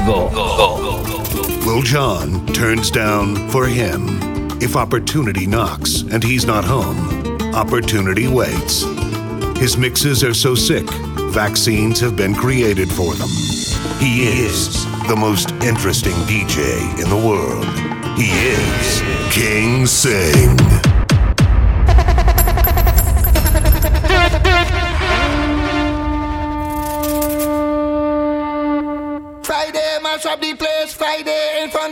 Let's go. Lil Jon turns down for him. If opportunity knocks and he's not home, opportunity waits. His mixes are so sick, vaccines have been created for them. He is the most interesting DJ in the world. He is King Sing. Up the place. Friday, in front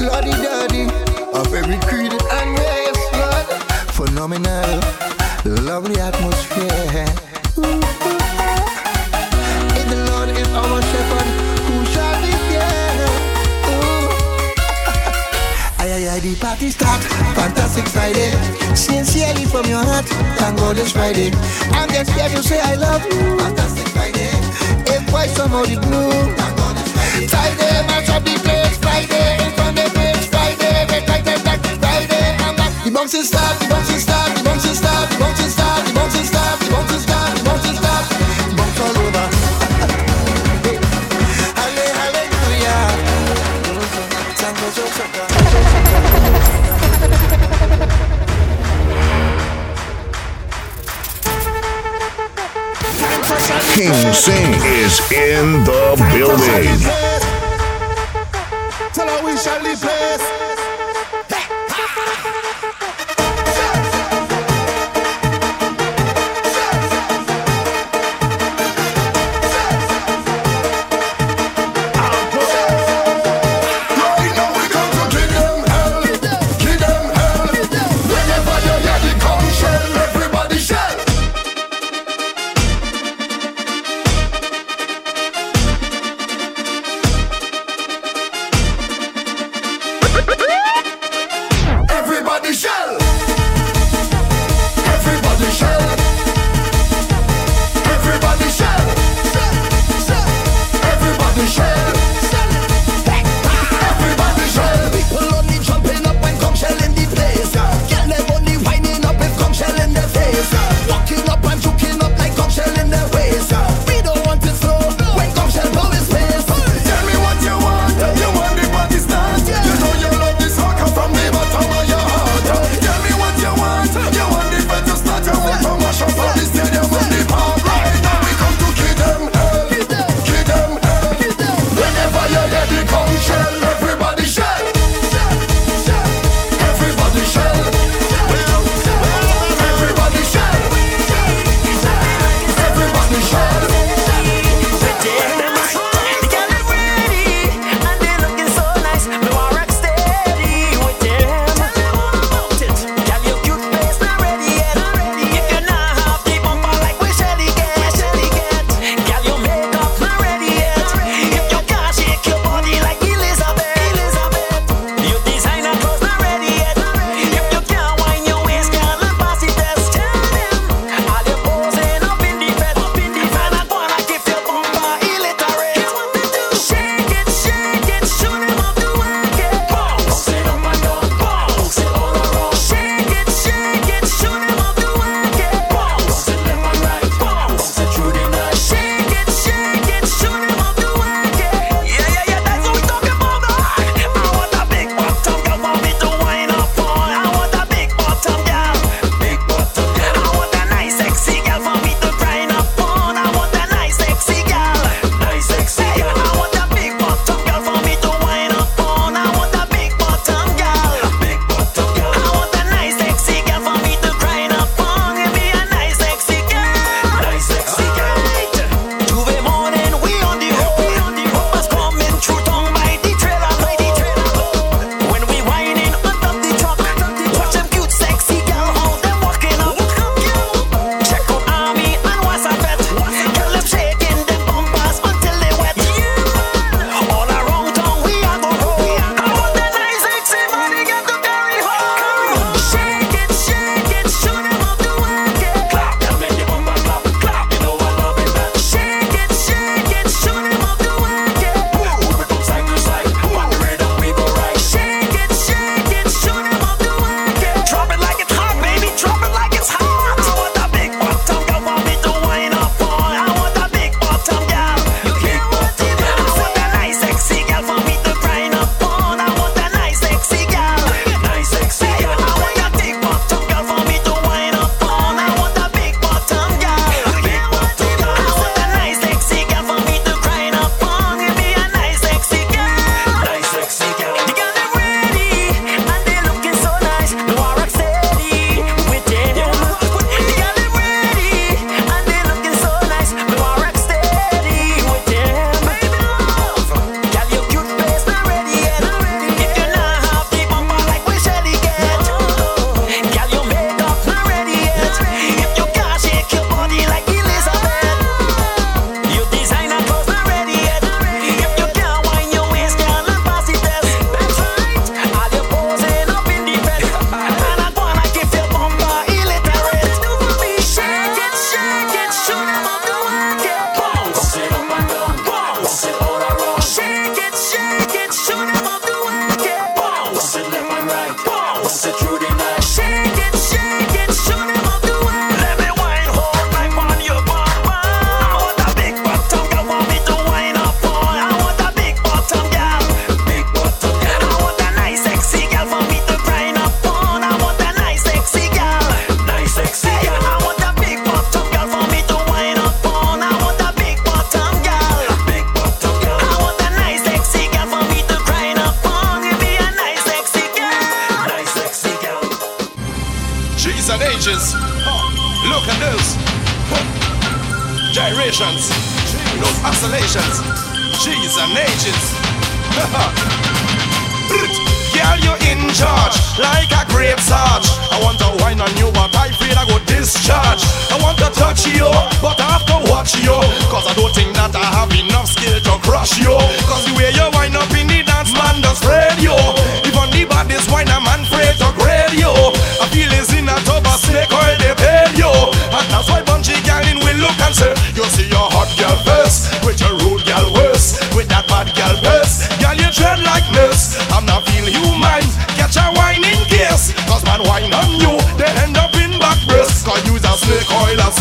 Lordy daddy of every creed and race, Lord, phenomenal, lovely atmosphere. Ooh. If the Lord is our shepherd, who shall be fear? Ooh. Aye, aye, the party start. Fantastic Friday. Sincerely from your heart. Thank God it's Friday. I'm just here to say I love you. Fantastic Friday. If why somebody blue. Back. The start, the start, the start, the start, the start, the all over. Hallelujah. Soca. King Sing is in the building.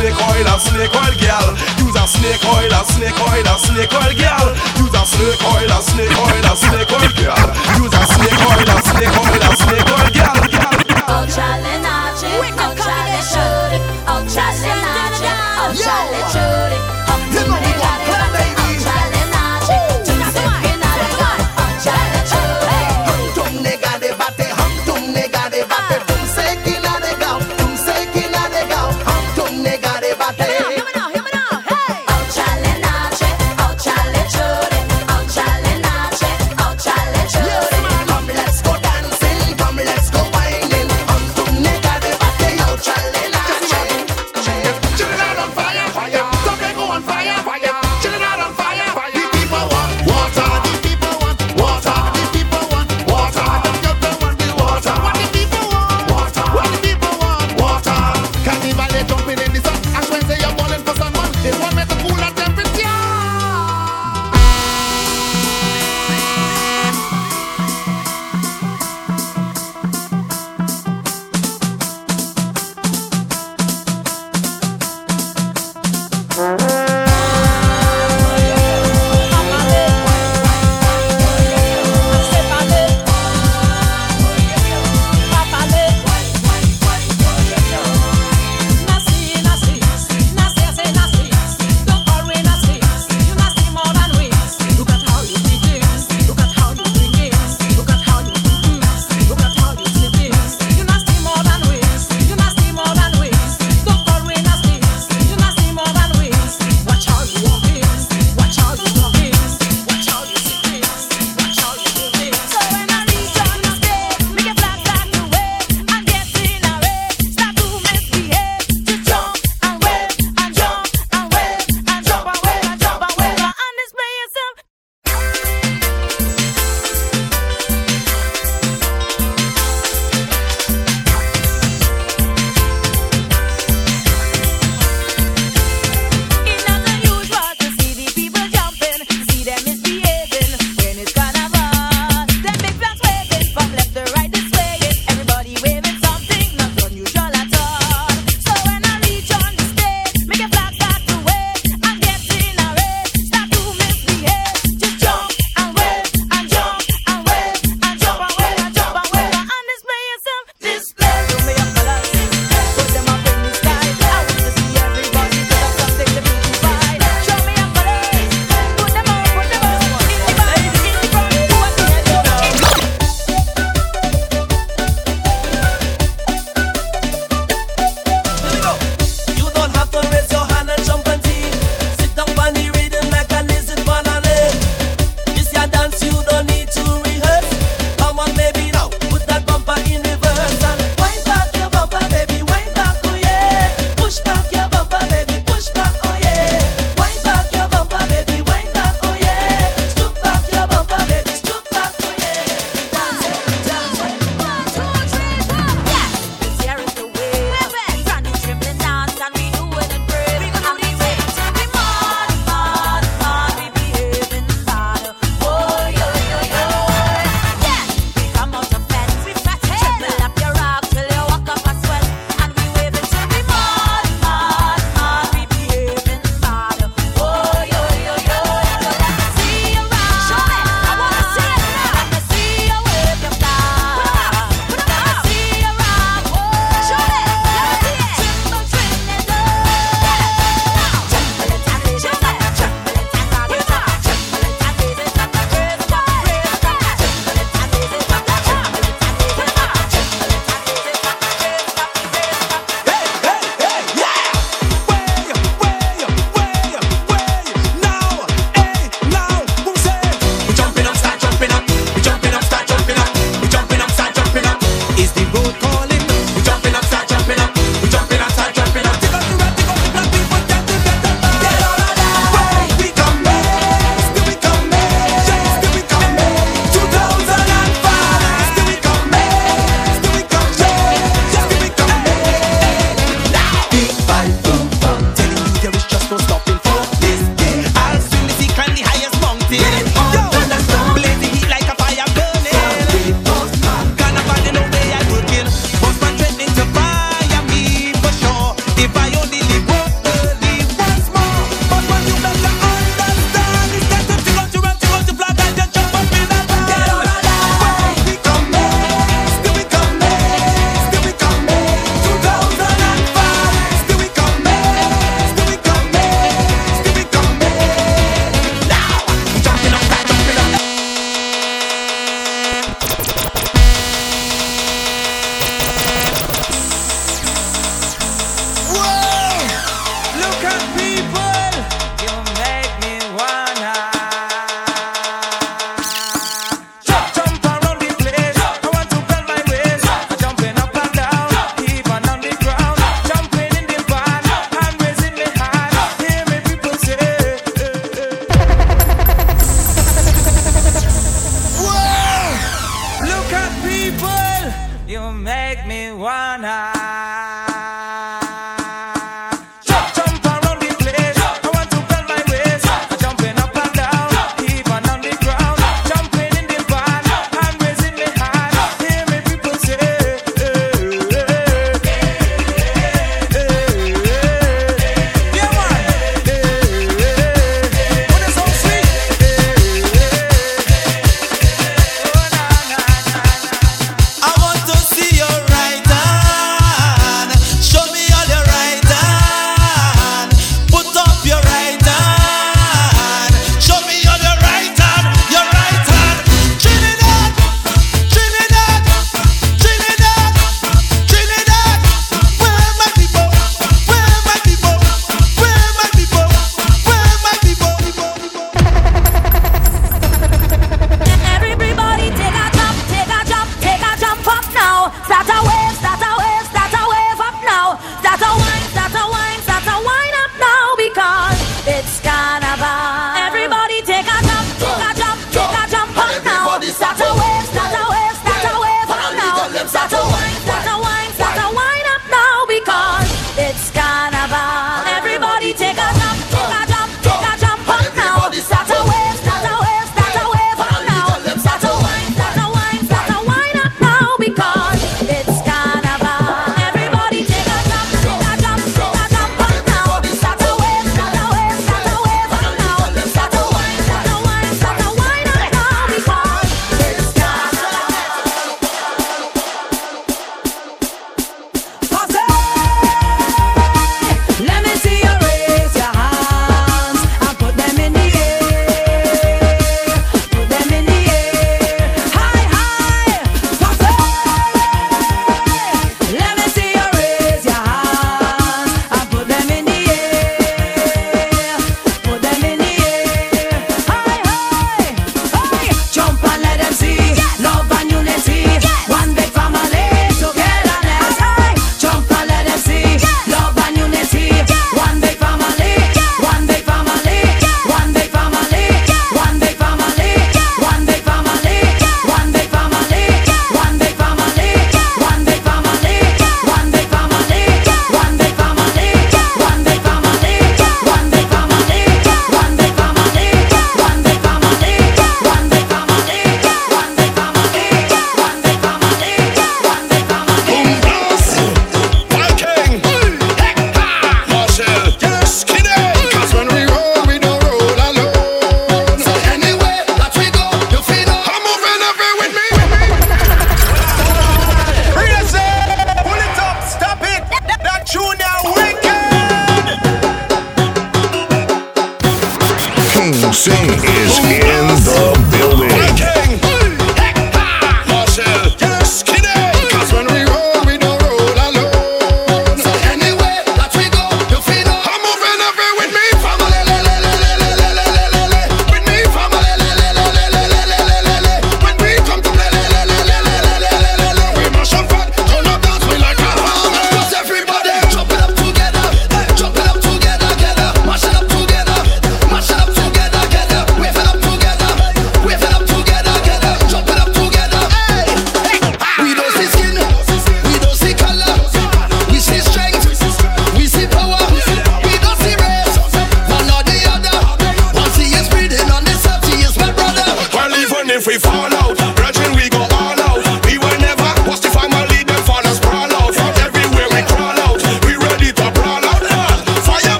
snake oil a snake oil girl. Use a snake oil a snake oil a snake oil girl. Use a snake oil a snake oil a snake oil girl. Use a snake oil a snake oil a snake oil girl. girl, girl.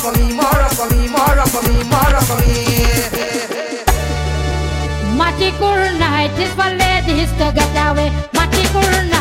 for me, more for me, for me, for me. Matikur night is for ladies to get away. Matikur night.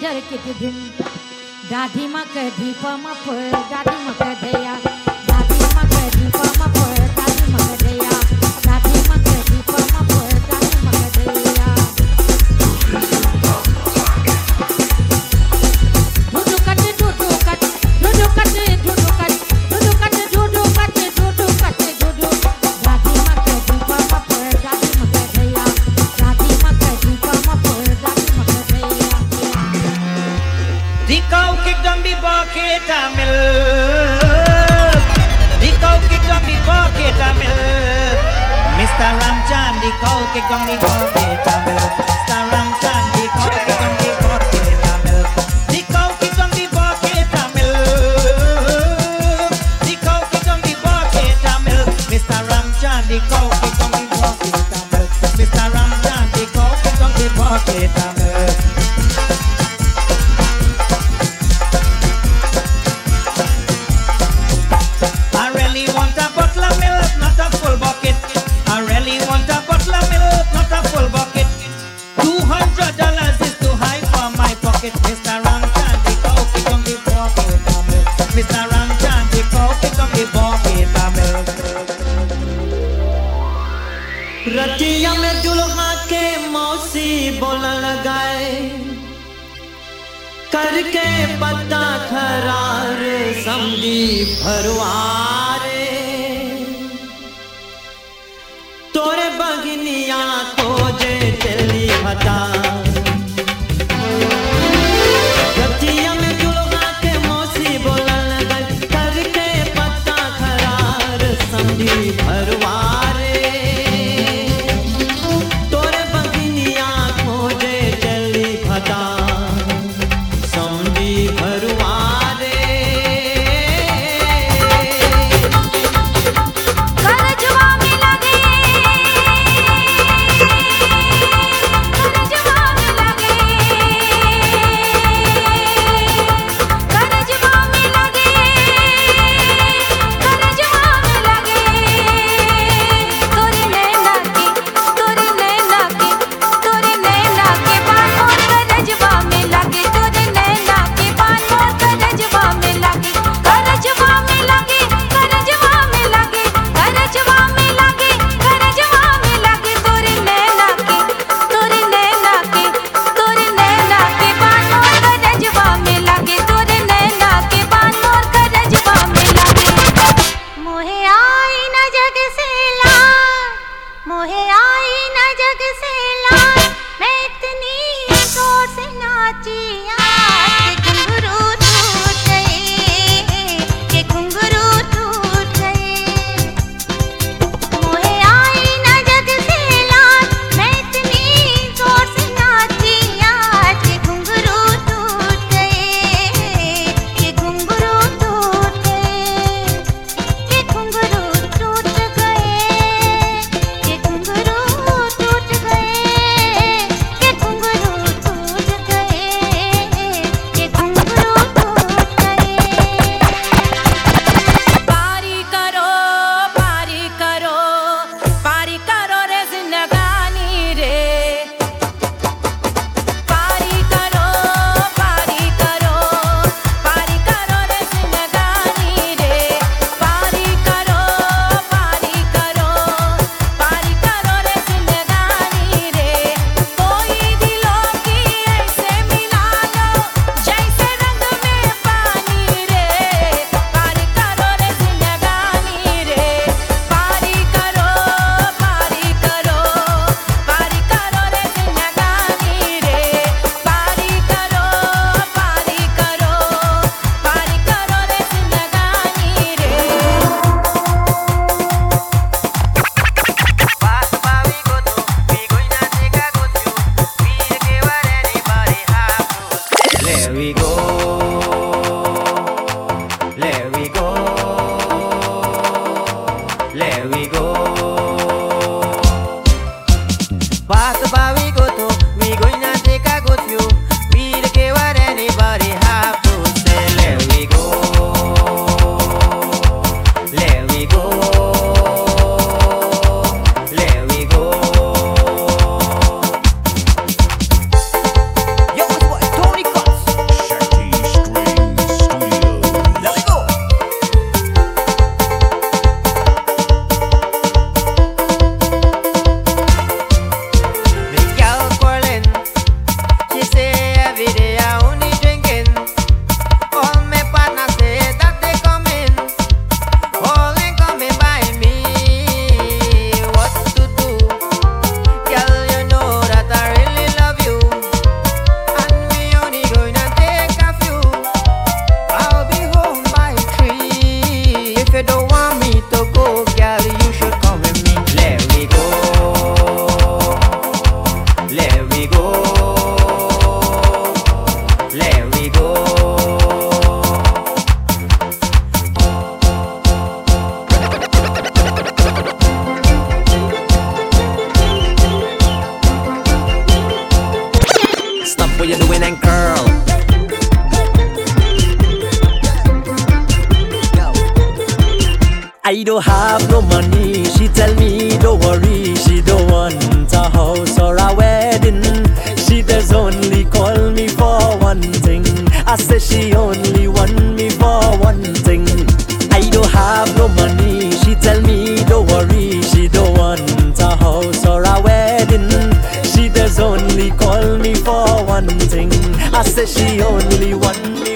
जर किती धिम दाढी मक धीप दादी दाढी कह दया Kang I say she only want me